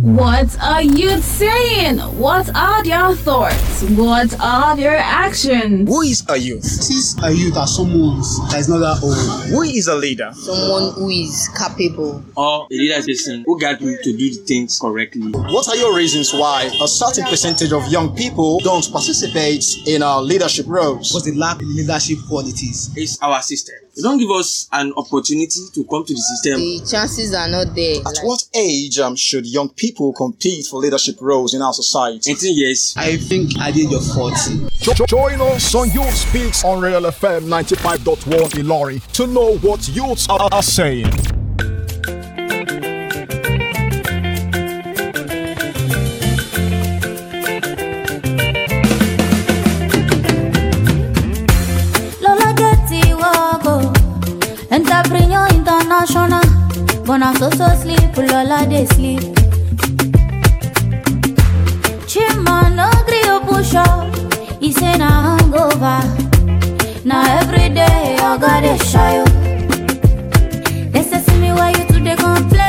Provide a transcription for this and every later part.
What are you saying? What are their thoughts? What are their actions? Who is a youth? Sees a youth as someone that is not that old. Who is a leader? Someone who is capable. Or a leader person who got you to do the things correctly. What are your reasons why a certain percentage of young people don't participate in our leadership roles? Because they lack of leadership qualities. It's our system. They don't give us an opportunity to come to the system. The chances are not there. At Like, what age um, should young people compete for leadership roles in our society? 18 years. I think I did your 40. Jo- Join us on Youth Speaks on Real FM 95.1 Ilorin to know what youths are, are saying. Lola Getty Wago Entrepreneur International Bona so so sleep, Lola they sleep Chima no to push up He say na hangover Now every day I got a shy They say see me why you today complain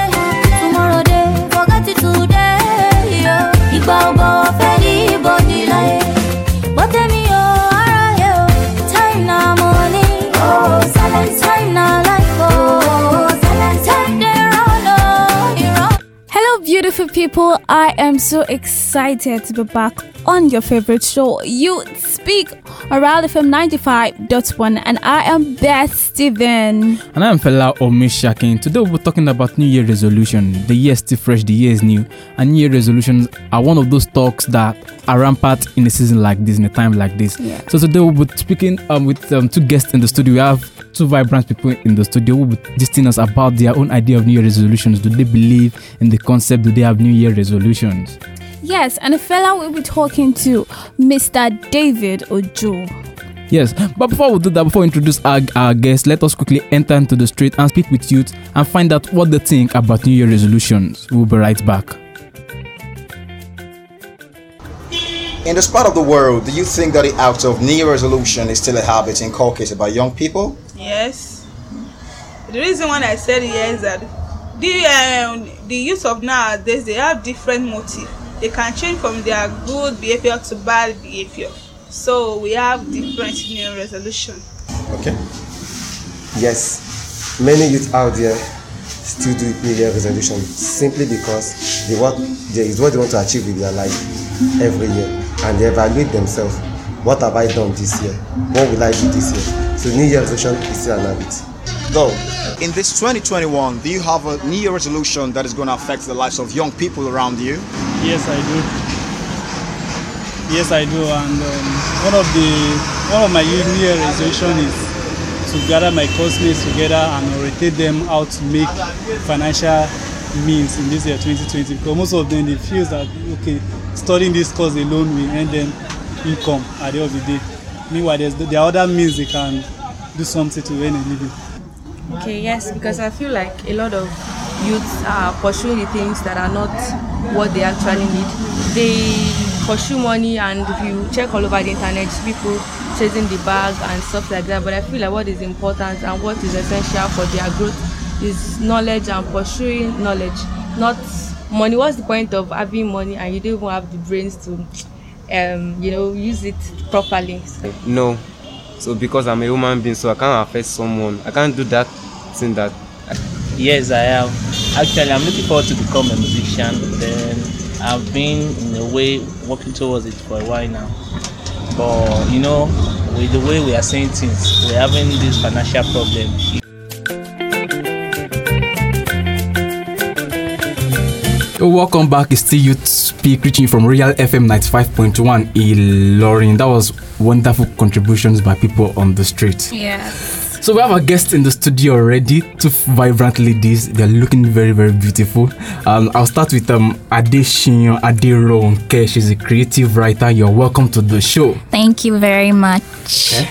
beautiful people. I am so excited to be back on your favorite show, Youth Speak, around FM 95.1, and I am Best Stephen. And I'm Fela Omisakin. Today we'll be talking about New Year resolution. The year is still fresh, the year is new, and New Year resolutions are one of those talks that are rampant in a season like this, in a time like this. Yeah. So today we'll be speaking um, with um, two guests in the studio. We have two vibrant people in the studio who will be teaching us about their own idea of New Year resolutions. Do they believe in the concept? Do they have New Year resolutions? Yes, and a Fela will be talking to Mr. David Ojo. Yes, but before we do that, before we introduce our, our guests, let us quickly enter into the street and speak with youth and find out what they think about New Year resolutions. We'll be right back. In this part of the world, do you think that the act of New Year resolution is still a habit inculcated by young people? Yes. The reason why I said yes is that the um, the youth of nowadays they have different motive. They can change from their good behavior to bad behavior. So we have different New resolution. Okay. Yes, many youth out there still do New Year resolution simply because they want there is what they want to achieve with their life every year and they evaluate themselves. What have I done this year? What will I do this year? So New Year resolution is still an habit. Though, in this 2021, do you have a New Year resolution that is going to affect the lives of young people around you? Yes, I do. Yes, I do. And um, one of the one of my New Year resolution is to gather my classmates together and orientate them how to make financial means in this year 2020. Because most of them they feel that okay, studying this course alone will earn them income at the end of the day. Meanwhile, there's there are other means they can do something to earn a living. Okay, yes, because I feel like a lot of youths are pursuing the things that are not what they actually need. They pursue money, and if you check all over the internet, people chasing the bag and stuff like that. But I feel like what is important and what is essential for their growth is knowledge and pursuing knowledge, not money. What's the point of having money and you don't even have the brains to, um, you know, use it properly? So, No. So because I'm a human being, so I can't affect someone. I can't do that thing that. Yes, I have. Actually, I'm looking forward to become a musician. Then I've been in a way working towards it for a while now. But you know, with the way we are saying things, we're having this financial problem. Welcome back. It's still Youth Speak, reaching from Real FM 95.1 Ilorin. That was wonderful contributions by people on the street. Yes. So we have a guest in the studio already. Two vibrant ladies. They're looking very, very beautiful. Um, I'll start with um Adesiyan Aderonke. She's a creative writer. You're welcome to the show. Thank you very much. Okay.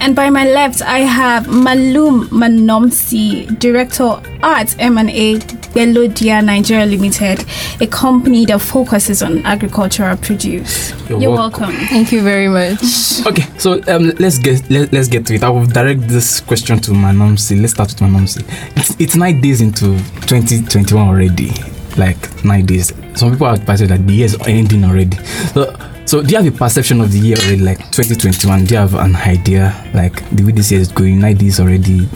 And by my left, I have Mallum Manomsi, Director Arts M&A Belodia Nigeria Limited, a company that focuses on agricultural produce. You're You're welcome. welcome. Thank you very much. Okay, so um, let's get let, let's get to it. I will direct this question to my Manomsi. Let's start with Manomsi. It's, it's nine days into 2021 already. like nine days. Some people have perceived that the year is ending already. So, so do you have a perception of the year already, like 2021? Do you have an idea, like the way this year is going? Nine days already.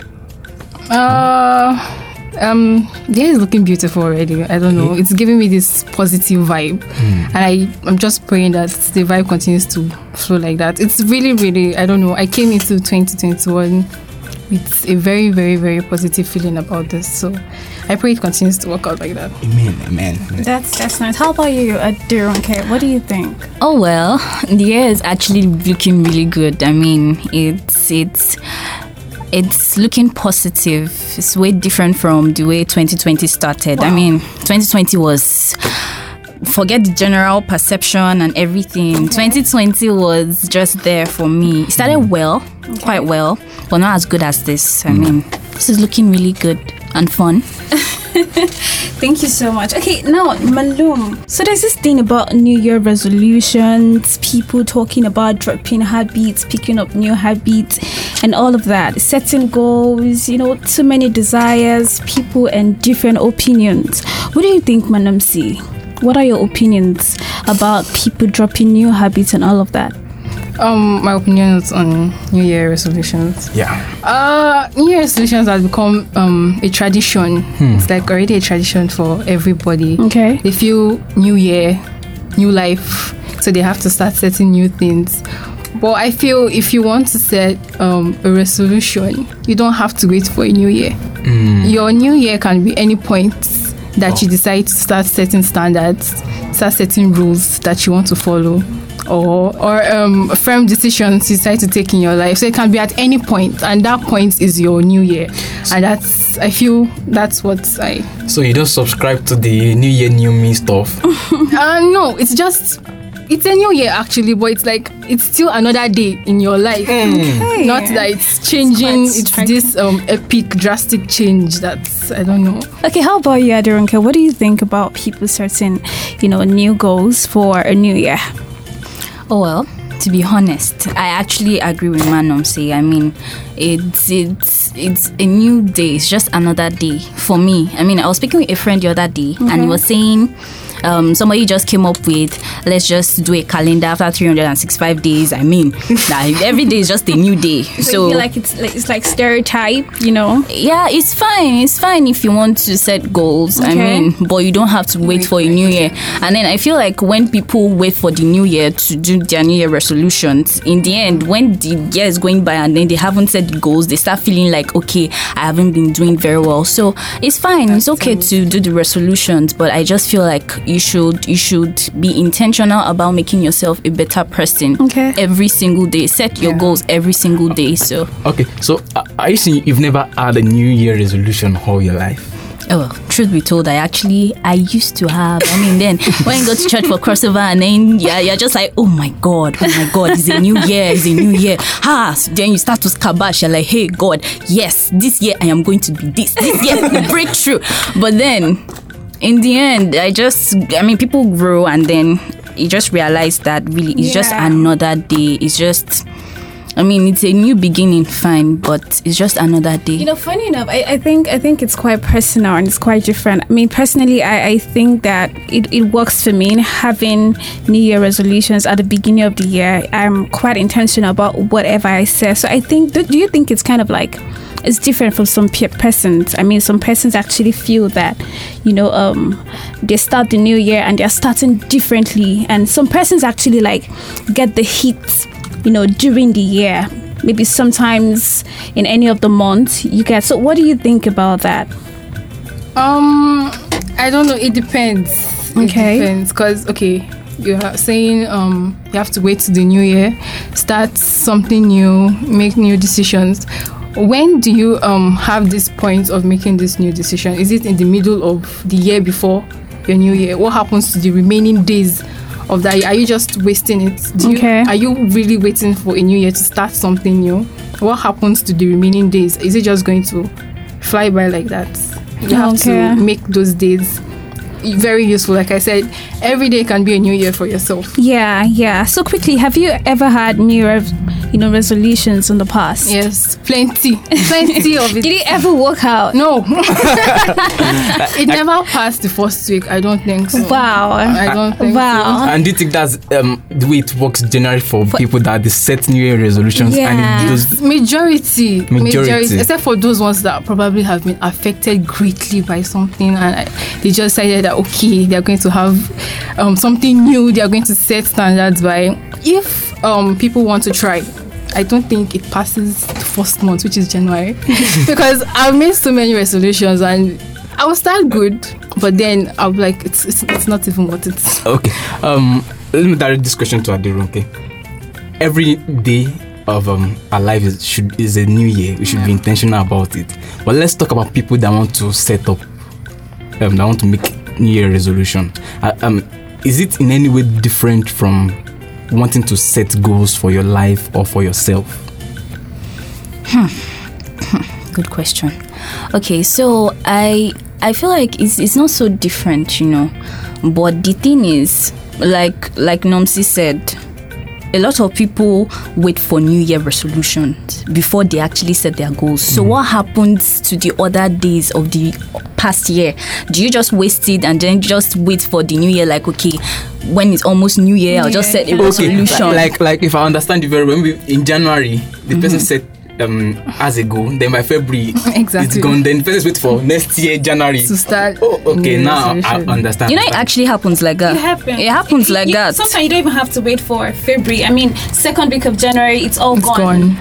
Uh, um, the hair is looking beautiful already. I don't know. It's giving me this positive vibe, and I I'm just praying that the vibe continues to flow like that. It's really, really. I don't know. I came into 2021 with a very, very, very positive feeling about this. So I pray it continues to work out like that. Amen, amen. That's that's nice. How about you, Aderonke? What do you think? Oh well, the year is actually looking really good. I mean, it's it's it's looking positive. It's way different from the way 2020 started. I mean, 2020 was forget the general perception and everything. 2020 was just there for me. It started mm. well, quite well, but not as good as this. I mm. mean, this is looking really good and fun. Thank you so much. Okay, now Mallum. So there's this thing about New Year resolutions, people talking about dropping habits, picking up new habits, and all of that. Setting goals, you know, too many desires, people and different opinions. What do you think, Manomsi? What are your opinions about people dropping new habits and all of that? Um, my opinions on New Year resolutions. Yeah. Uh, New Year resolutions has become um a tradition. Hmm. It's like already a tradition for everybody. Okay. They feel New Year, new life, so they have to start setting new things. But I feel if you want to set um, a resolution, you don't have to wait for a new year. Your new year can be any point that you decide to start setting standards, start setting rules that you want to follow, or or um, firm decisions you decide to take in your life. So it can be at any point, and that point is your new year. And that's I feel that's what I. So you don't subscribe to the New Year, New Me stuff. uh, no, it's just. It's a new year actually, but it's like it's still another day in your life. Okay. Not that it's changing. It's, this um epic, drastic change. That's I don't know. Okay, how about you, Aderonke? What do you think about people setting, you know, new goals for a new year? Oh well, to be honest, I actually agree with Manomsi. I mean, it's it's it's a new day. It's just another day for me. I mean, I was speaking with a friend the other day, and he mm-hmm. was saying. Um, somebody just came up with let's just do a calendar after 365 days. I mean, that every day is just a new day. So, So, you feel like it's like it's like stereotype, you know? yeah, it's fine. It's fine if you want to set goals. I mean, but you don't have to wait for a new year. And then I feel like when people wait for the new year to do their new year resolutions, in the end, when the year is going by and then they haven't set the goals, they start feeling like, okay, I haven't been doing very well. So it's fine. it's okay to do the resolutions, but I just feel like you should you should be intentional about making yourself a better person. Okay. Every single day. Set your goals every single day. So Okay, so uh, are you saying you've never had a New Year resolution all your life? Oh, well, truth be told, I actually I used to have. I mean, then when you go to church for crossover, and then yeah, you're just like, oh my god, oh my god, it's a new year, it's a new year. Ha! So then you start to scabash. You're like, hey God, yes, this year I am going to be this. This year breakthrough. But then, in the end, I just, I mean, people grow, and then you just realize that really it's just another day. It's just. I mean, it's a new beginning, fine, but it's just another day. You know, funny enough, I, I think I think it's quite personal and it's quite different. I mean, personally, I, I think that it, it works for me in having New Year resolutions at the beginning of the year. I'm quite intentional about whatever I say. So I think, do, do you think it's kind of like it's different from some pe- persons? I mean, some persons actually feel that, you know, um, they start the new year and they're starting differently, and some persons actually like get the heat you know, during the year. Maybe sometimes in any of the months you get. So, what do you think about that? Um, I don't know. It depends. Okay. It depends because okay, you are saying um you have to wait to the new year, start something new, make new decisions. When do you um have this point of making this new decision? Is it in the middle of the year before your new year? What happens to the remaining days of that year? Are you just wasting it? Do you, Okay. Are you really waiting for a new year to start something new? What happens to the remaining days? Is it just going to fly by like that? You have Okay. to make those days very useful. Like I said, every day can be a new year for yourself. Yeah, yeah. So quickly, have you ever had New you know, resolutions in the past? Yes, plenty, plenty of it. Did it ever work out? No, it never passed the first week. I don't think so. Wow. I don't think Wow. And do you think that's um, the way it works generally for, people that they set New Year resolutions Yeah. and it does It's majority, Majority. except for those ones that probably have been affected greatly by something, and I, they just decided that okay, they are going to have um, something new. They are going to set standards by. If um, people want to try, I don't think it passes the first month, which is January, because I've made so many resolutions and. I will start good, but then I'll be like, it's, it's, it's not even what it's. Okay. Um, let me direct this question to Adiru. Okay. Every day of um our life is should is a new year. We should be intentional about it. But let's talk about people that want to set up, um, that want to make New Year resolution. Uh, um, is it in any way different from wanting to set goals for your life or for yourself? Hmm. Hmm. Good question. Okay, so I I feel like it's it's not so different, you know. But the thing is, like like Nomsi said, a lot of people wait for New Year resolutions before they actually set their goals. So what happens to the other days of the past year? Do you just waste it and then just wait for the New Year? Like okay, when it's almost New Year, I'll just set a resolution. Like like if I understand you very well, in January the person Mhm. Set um as a goal, then by February it's gone. Then the person wait for next year January to start. Oh, okay, now I understand. You know, it actually happens like that. It happens. It happens like You- that. Sometimes you don't even have to wait for February. I mean, second week of January, it's all gone. gone.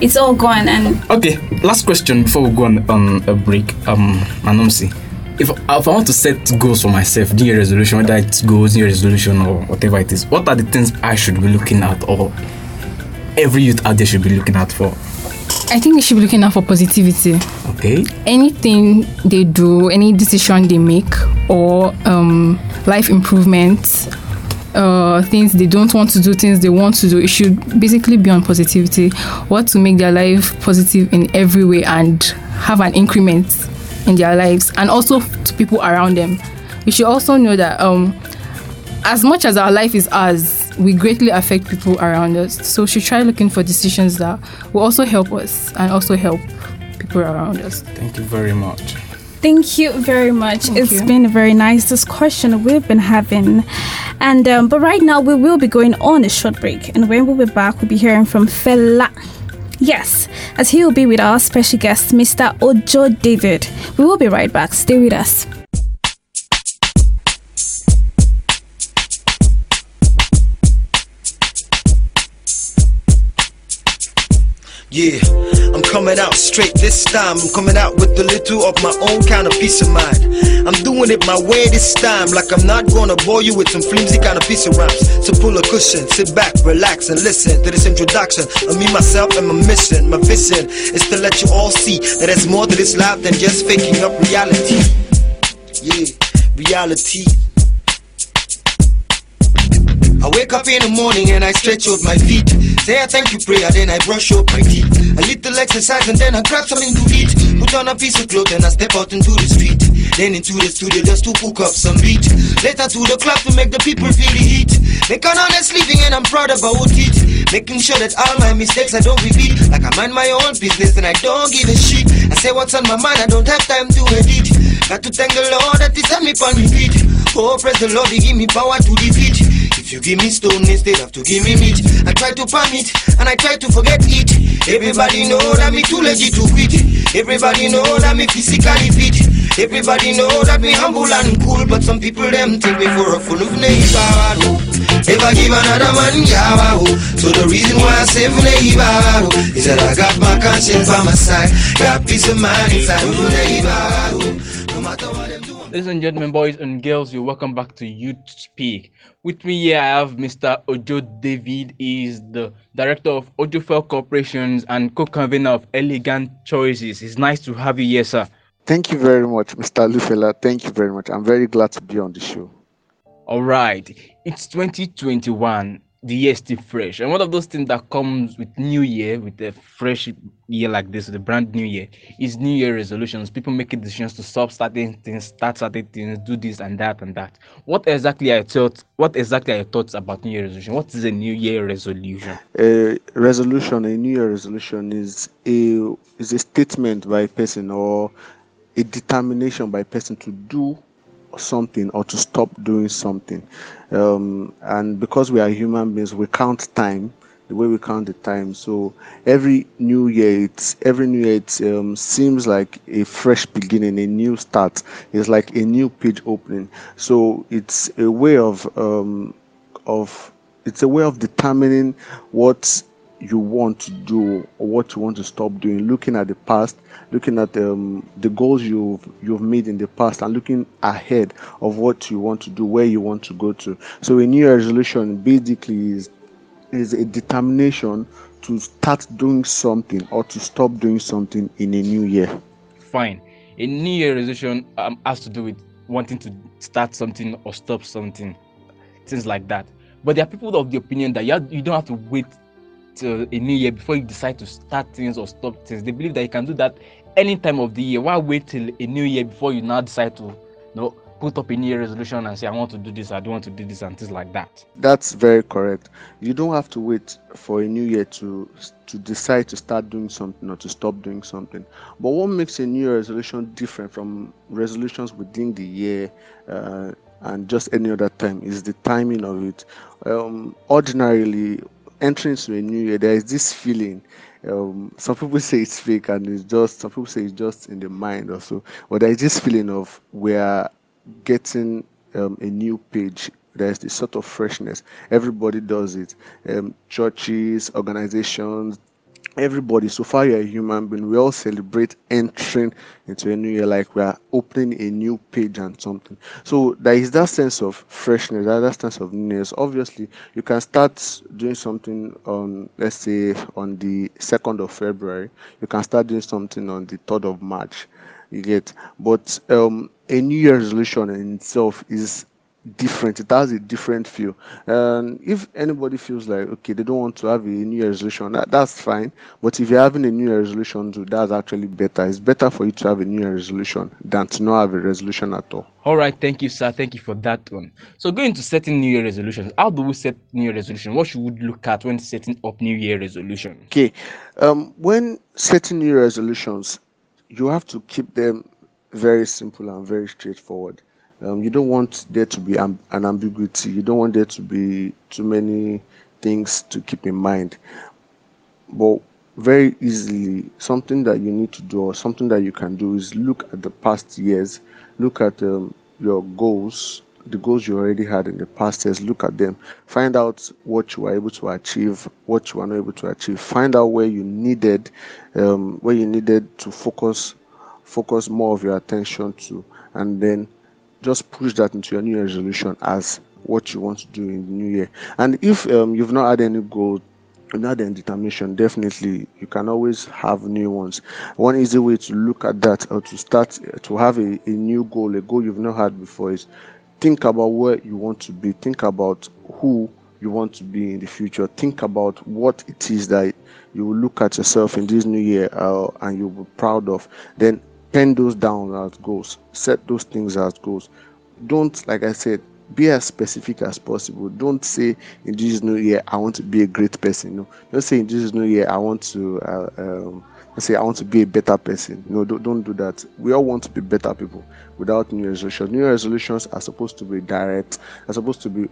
It's all gone, and Okay, last question before we go on, on a break. Um, Manomsi, if if I want to set goals for myself, New Year resolution, whether it's goals, New Year resolution, or whatever it is, what are the things I should be looking at, or every youth out there should be looking out for? I think they should be looking out for positivity. Okay. anything they do, any decision they make, or um, life improvements, uh, things they don't want to do, things they want to do, it should basically be on positivity. What to make their life positive in every way and have an increment in their lives, and also to people around them. We should also know that um, as much as our life is ours, we greatly affect people around us. So we should try looking for decisions that will also help us and also help people around us. Thank you very much. Thank you very much. Thank It's you. been a very nice discussion we've been having. And um, but right now we will be going on a short break, and when we'll be back, we'll be hearing from Fela. Yes, as he will be with our special guest, Mr. Ojo David. We will be right back. Stay with us. Yeah, I'm coming out straight this time. I'm coming out with a little of my own kind of peace of mind. I'm doing it my way this time, like I'm not gonna bore you with some flimsy kind of piece of rhymes. So pull a cushion, sit back, relax, and listen to this introduction of me, myself, and my mission. My vision is to let you all see that there's more to this life than just faking up reality. Yeah, reality. I wake up in the morning and I stretch out my feet. Say I thank you, prayer, then I brush up my teeth. A little exercise and then I grab something to eat. Put on a piece of clothes and I step out into the street. Then into the studio just to cook up some beat. Later to the club to make the people feel the heat. Make an honest living and I'm proud about it. Making sure that all my mistakes I don't repeat. Like I mind my own business and I don't give a shit. I say what's on my mind, I don't have time to edit. Got to thank the Lord that He sent me on repeat. Oh, praise the Lord, He give me power to defeat. If you give me stone instead of to give me meat, I try to palm it and I try to forget it. Everybody know that me too legit to quit. Everybody know that me physically fit. Everybody know that me humble and cool, but some people them take me for a fool of neighbor. Never give another man yawa. oh. So the reason why I say neighbor is that I got my conscience by my side, got peace of mind inside. Oh, neighbor, no matter what. Ladies and gentlemen, boys and girls, you're welcome back to Youth Speak. With me here, I have Mr. Ojo David. He is the director of Ojofel Corporations and co-convener of Elegant Choices. It's nice to have you here, sir. Thank you very much, Mr. Lufela. Thank you very much. I'm very glad to be on the show. All right, it's 2021. The year is still fresh. And one of those things that comes with New Year, with a fresh year like this, the brand new year, is New Year resolutions. People making decisions to stop starting things, start starting things, do this and that and that. What exactly are your thoughts? What exactly are your thoughts about New Year resolution? What is a New Year resolution? a resolution, a New Year resolution is a is a statement by a person or a determination by a person to do something or to stop doing something. Um, and because we are human beings, we count time the way we count the time. So every new year, it's every new year, it um, seems like a fresh beginning, a new start. It's like a new page opening. So it's a way of um, of it's a way of determining what you want to do or what you want to stop doing looking at the past looking at um, the goals you've you've made in the past and looking ahead of what you want to do where you want to go to so a new resolution basically is is a determination to start doing something or to stop doing something in a new year Fine. A New Year resolution um, has to do with wanting to start something or stop something, things like that. But there are people of the opinion that you, have, you don't have to wait a new year before you decide to start things or stop things. They believe that you can do that any time of the year. Why wait till a new year before you now decide to, you know, put up a new year resolution and say, I want to do this, I don't want to do this, and things like that. That's very correct. You don't have to wait for a new year to to decide to start doing something or to stop doing something. But what makes a new year resolution different from resolutions within the year uh, and just any other time is the timing of it. Um, ordinarily, entering into a new year, there is this feeling. Um, some people say it's fake and it's just some people say it's just in the mind or so. But there is this feeling of we are getting um, a new page. There's this sort of freshness. Everybody does it. Um, churches, organizations, everybody. So far, you're a human being. We all celebrate entering into a new year like we are opening a new page and something. So there is that sense of freshness, that, sense of newness. Obviously, you can start doing something on, let's say, on the second of February. You can start doing something on the third of March. You get, but um, a New Year resolution in itself is different. It has a different feel. And if anybody feels like okay, they don't want to have a New Year resolution, that, that's fine. But if you're having a New Year resolution, too, that's actually better. It's better for you to have a New Year resolution than to not have a resolution at all. All right, thank you, sir. Thank you for that one. So, going to setting New Year resolutions, how do we set New Year resolution? What should we look at when setting up New Year resolution? Okay, um, when setting New Year resolutions, you have to keep them very simple and very straightforward. Um, you don't want there to be an ambiguity. You don't want there to be too many things to keep in mind. But very easily, something that you need to do or something that you can do is look at the past years, look at um, your goals, the goals you already had in the past years, look at them, find out what you were able to achieve, what you were not able to achieve, find out where you needed, um, where you needed to focus, focus more of your attention to, and then just push that into your new resolution as what you want to do in the new year. And if um, you've not had any goal, not any determination, definitely you can always have new ones. One easy way to look at that or to start to have a, a new goal, a goal you've not had before, is think about where you want to be. Think about who you want to be in the future. Think about what it is that you will look at yourself in this new year uh, and you'll be proud of. Then pen those down as goals. Set those things as goals. Don't, like I said, be as specific as possible. Don't say in this new year I want to be a great person. No, don't say in this new year I want to. Uh, um, say I want to be a better person. No, don't, don't do that. We all want to be better people without new resolutions. New resolutions are supposed to be direct. Are supposed to be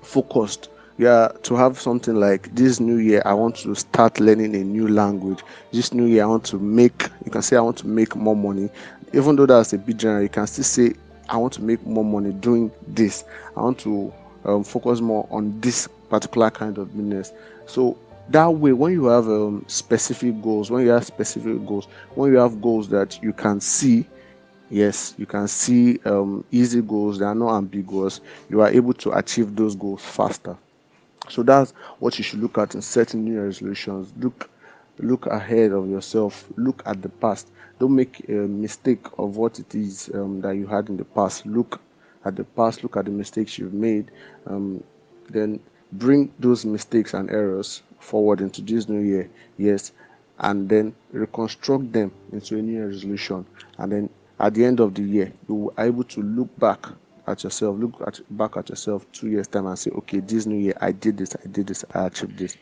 focused. Yeah, to have something like this new year, I want to start learning a new language. This new year, I want to make. You can say I want to make more money. Even though that's a bit general, you can still say I want to make more money doing this. I want to um, focus more on this particular kind of business. So that way, when you have um, specific goals, when you have specific goals, when you have goals that you can see, yes, you can see um, easy goals that are not ambiguous, you are able to achieve those goals faster. So that's what you should look at in setting new resolutions. Look, look ahead of yourself. Look at the past. Don't make a mistake of what it is um, that you had in the past. Look at the past. Look at the mistakes you've made. Um, then bring those mistakes and errors forward into this new year, yes, and then reconstruct them into a new resolution. And then at the end of the year, you are able to look back at yourself, look at back at yourself two years time and say, okay, this new year I did this, I did this, I achieved this.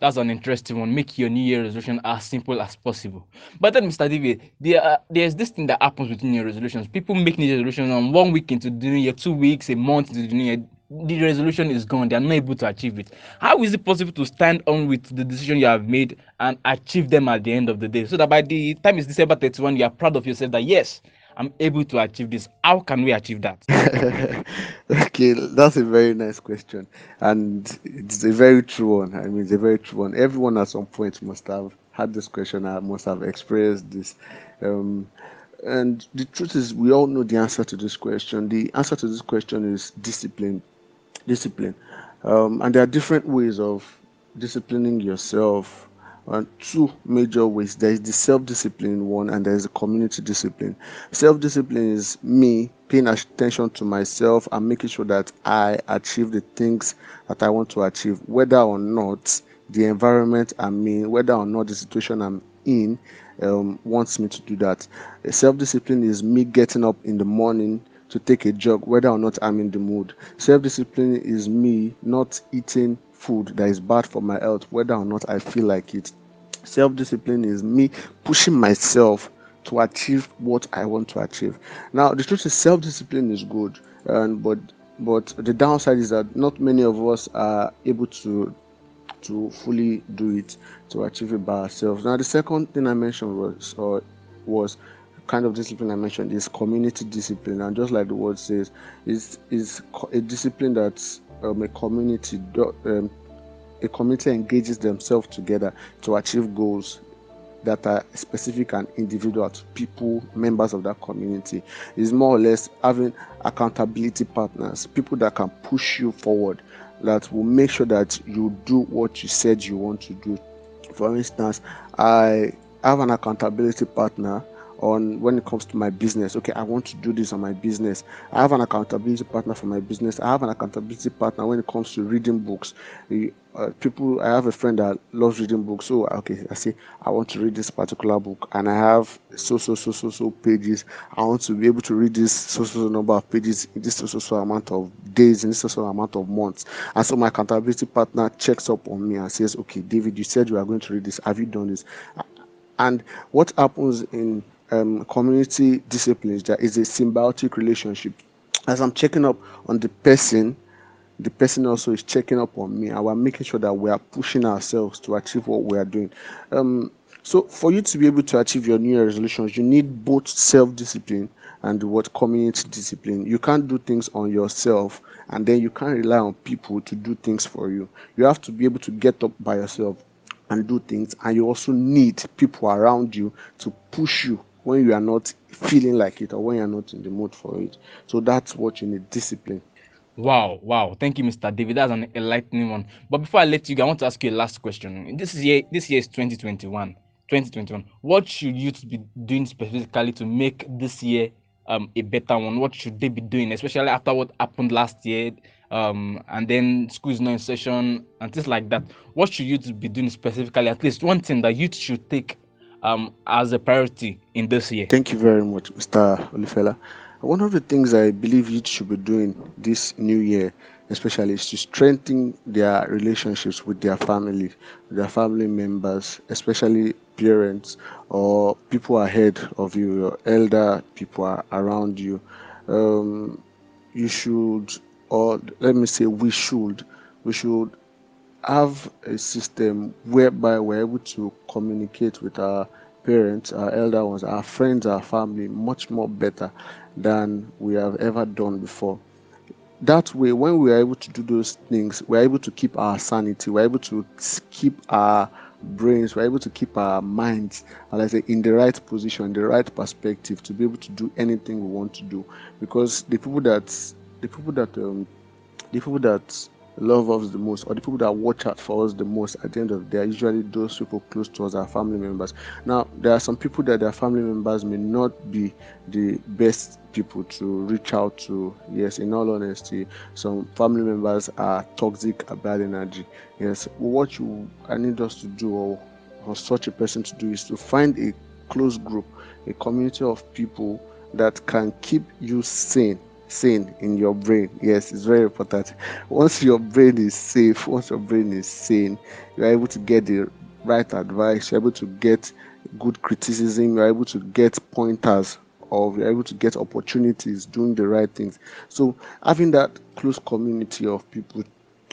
That's an interesting one. Make your New Year resolution as simple as possible. But then, Mr. David, there are, there's this thing that happens with New Year resolutions. People make New Year resolutions on one week into the New Year, two weeks, a month into the New Year. The resolution is gone. They are not able to achieve it. How is it possible to stand on with the decision you have made and achieve them at the end of the day? So that by the time it's December 31, you are proud of yourself that yes, I'm able to achieve this. How can we achieve that? okay, that's a very nice question, and it's a very true one. I mean, it's a very true one. Everyone at some point must have had this question. I must have experienced this. Um, and the truth is, we all know the answer to this question. The answer to this question is discipline. Discipline. Um, and there are different ways of disciplining yourself two major ways there is the self-discipline one and there is the community discipline. Self-discipline is me paying attention to myself and making sure that i achieve the things that i want to achieve whether or not the environment i'm in whether or not the situation i'm in um, wants me to do that. Self-discipline is me getting up in the morning to take a jog whether or not i'm in the mood. Self-discipline is me not eating food that is bad for my health, whether or not I feel like it. Self discipline is me pushing myself to achieve what I want to achieve. Now, the truth is, self discipline is good, and but but the downside is that not many of us are able to to fully do it to achieve it by ourselves. Now, the second thing I mentioned was or was kind of discipline I mentioned is community discipline, and just like the word says, is is a discipline that's um, a community um, a community engages themselves together to achieve goals that are specific and individual to people members of that community. Is more or less having accountability partners people that can push you forward that will make sure that you do what you said you want to do. For instance i have an accountability partner on when it comes to my business. Okay, I want to do this on my business. I have an accountability partner for my business. I have an accountability partner when it comes to reading books. Uh, people, I have a friend that loves reading books. So okay, I say I want to read this particular book, and I have so so so so so pages. I want to be able to read this so so number of pages in this so so so amount of days in this so so amount of months. And so my accountability partner checks up on me and says, okay, David, you said you are going to read this. Have you done this? And what happens in um, community disciplines there is a symbiotic relationship. As i'm checking up on the person the person also is checking up on me and we're making sure that we are pushing ourselves to achieve what we are doing. Um, so for you to be able to achieve your new year resolutions you need both self-discipline and what community discipline. You can't do things on yourself and then you can't rely on people to do things for you. You have to be able to get up by yourself and do things and you also need people around you to push you when you are not feeling like it or when you're not in the mood for it. So that's what you need discipline. Wow, wow. Thank you, Mr. David. That's an enlightening one. But before I let you go, I want to ask you a last question. This is year this year is 2021. 2021. What should youth be doing specifically to make this year um, a better one? What should they be doing, especially after what happened last year? Um, and then school is not in session and things like that. What should youth be doing specifically? At least one thing that youth should take um, as a priority in this year? Thank you very much, Mr. Olufela. One of the things I believe you should be doing this new year, especially, is to strengthen their relationships with their family, their family members, especially parents or people ahead of you, your elder people are around you. Um, you should, or let me say, we should, we should have a system whereby we're able to communicate with our parents, our elder ones, our friends, our family much more better than we have ever done before. That way, when we are able to do those things, we're able to keep our sanity, we're able to keep our brains, we're able to keep our minds, like I say, in the right position, the right perspective to be able to do anything we want to do. Because the people that the people that um, the people that love us the most or the people that watch out for us the most at the end of the day usually those people close to us, our family members. Now, there are some people that their family members may not be the best people to reach out to. Yes, in all honesty, some family members are toxic, bad energy. Yes, what you I need us to do or, or such a person to do is to find a close group, a community of people that can keep you sane sane in your brain. Yes, it's very important. Once your brain is safe, once your brain is sane, you're able to get the right advice, you're able to get good criticism, you're able to get pointers or you're able to get opportunities doing the right things. So having that close community of people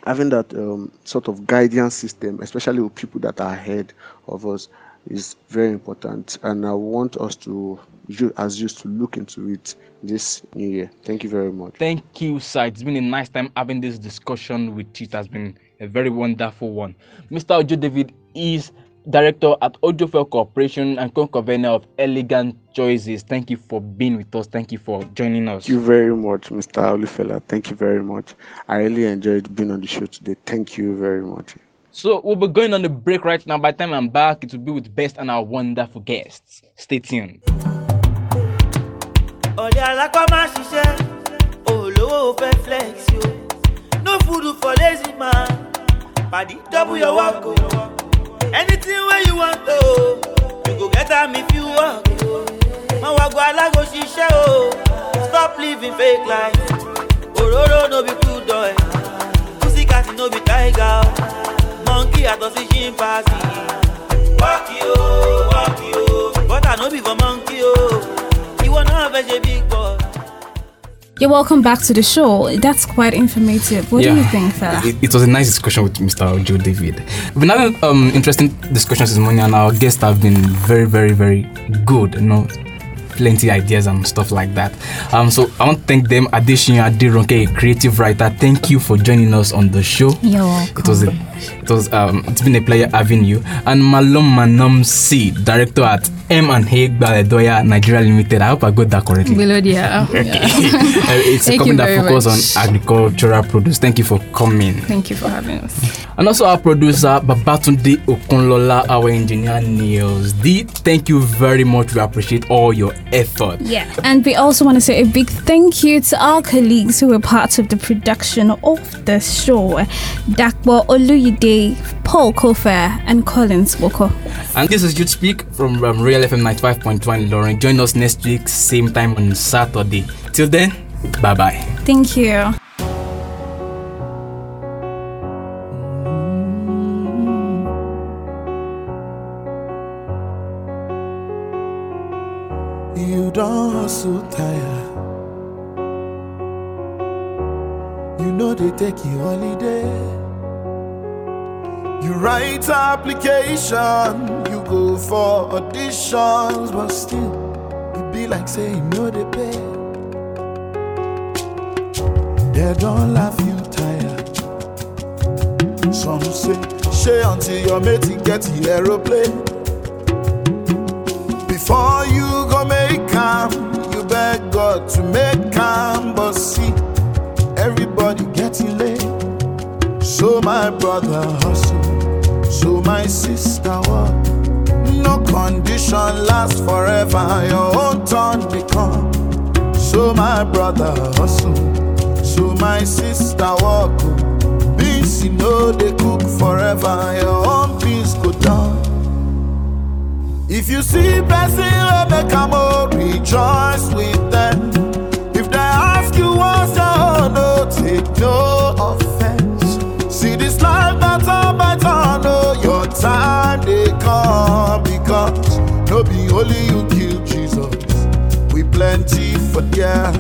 having that um, sort of guidance system, especially with people that are ahead of us, is very important. And I want us to, you as used to look into it this new year. Thank you very much. Thank you, sir. It's been a nice time having this discussion with you. It has been a very wonderful one. Mr. Ojo David is director at Ojofel Corporation and co-convener of Elegant Choices. Thank you for being with us. Thank you for joining us. Thank you very much, Mr. Olufela. Thank you very much. I really enjoyed being on the show today. Thank you very much. So we'll be going on the break right now. By the time I'm back, it will be with Best and our wonderful guests. Stay tuned. ọ̀dẹ̀ alápá ṣiṣẹ́ olówó fẹ́ flex yo no food for lazy man. Pàdé double your work o. Anything wey you want o you go get am if you work o. Má wá gbọ́ alágò ṣiṣẹ́ o. Stop living fake life. Òróró no be cool dog pussycat no be tiger o monkey àtọ̀ sí chimpanzee work yo work yo butter no be for monkey o. ìwọ náà fẹ́ ṣe big boy. You're welcome back to the show. That's quite informative. What do you think, Fela? It, it was a nice discussion with Mr. Ojo David. We've been having um, interesting discussions this morning, and our guests have been very, very, very good. You know, plenty ideas and stuff like that. Um, so I want to thank them, Adesiyan Aderonke, a creative writer. Thank you for joining us on the show. You're welcome. It was a, it was um, it's been a pleasure having you. And Mallum Manomsi, director at M and Hague Baledoya Nigeria Limited. I hope I got that correctly. Melodia. Okay. Uh, it's Thank a company that focuses on agricultural produce. Thank you for coming. Thank you for having us. And also our producer Babatunde Okunlola, our engineer Niels D. Thank you very much. We appreciate all your effort. Yeah, and we also want to say a big thank you to our colleagues who were part of the production of the show Dapo Oluyide, Paul Kofe, and Collins Woko. And this is Youth Speak from um, Real FM 95.1 Ilorin. Join us next week, same time on Saturday. Till then, bye bye. Thank you. You don't hustle tire. You know they take you holiday. You write application, you go for auditions, but still, it be like saying no they pay. They don't laugh you tired. Some say, share until your mate get the aeroplane. Before you go make calm, you beg God to make calm, but see, everybody getting late. So my brother hustle, so my sister walk. No condition lasts forever, your own turn become. So my brother hustle, so my sister walk. Beans you know they cook forever, your own beans go down. If you see wey make am oh, rejoice with them. If they ask you what's your own, no take no this life better, better, know your time they come because no be only you kill Jesus. We plenty for there.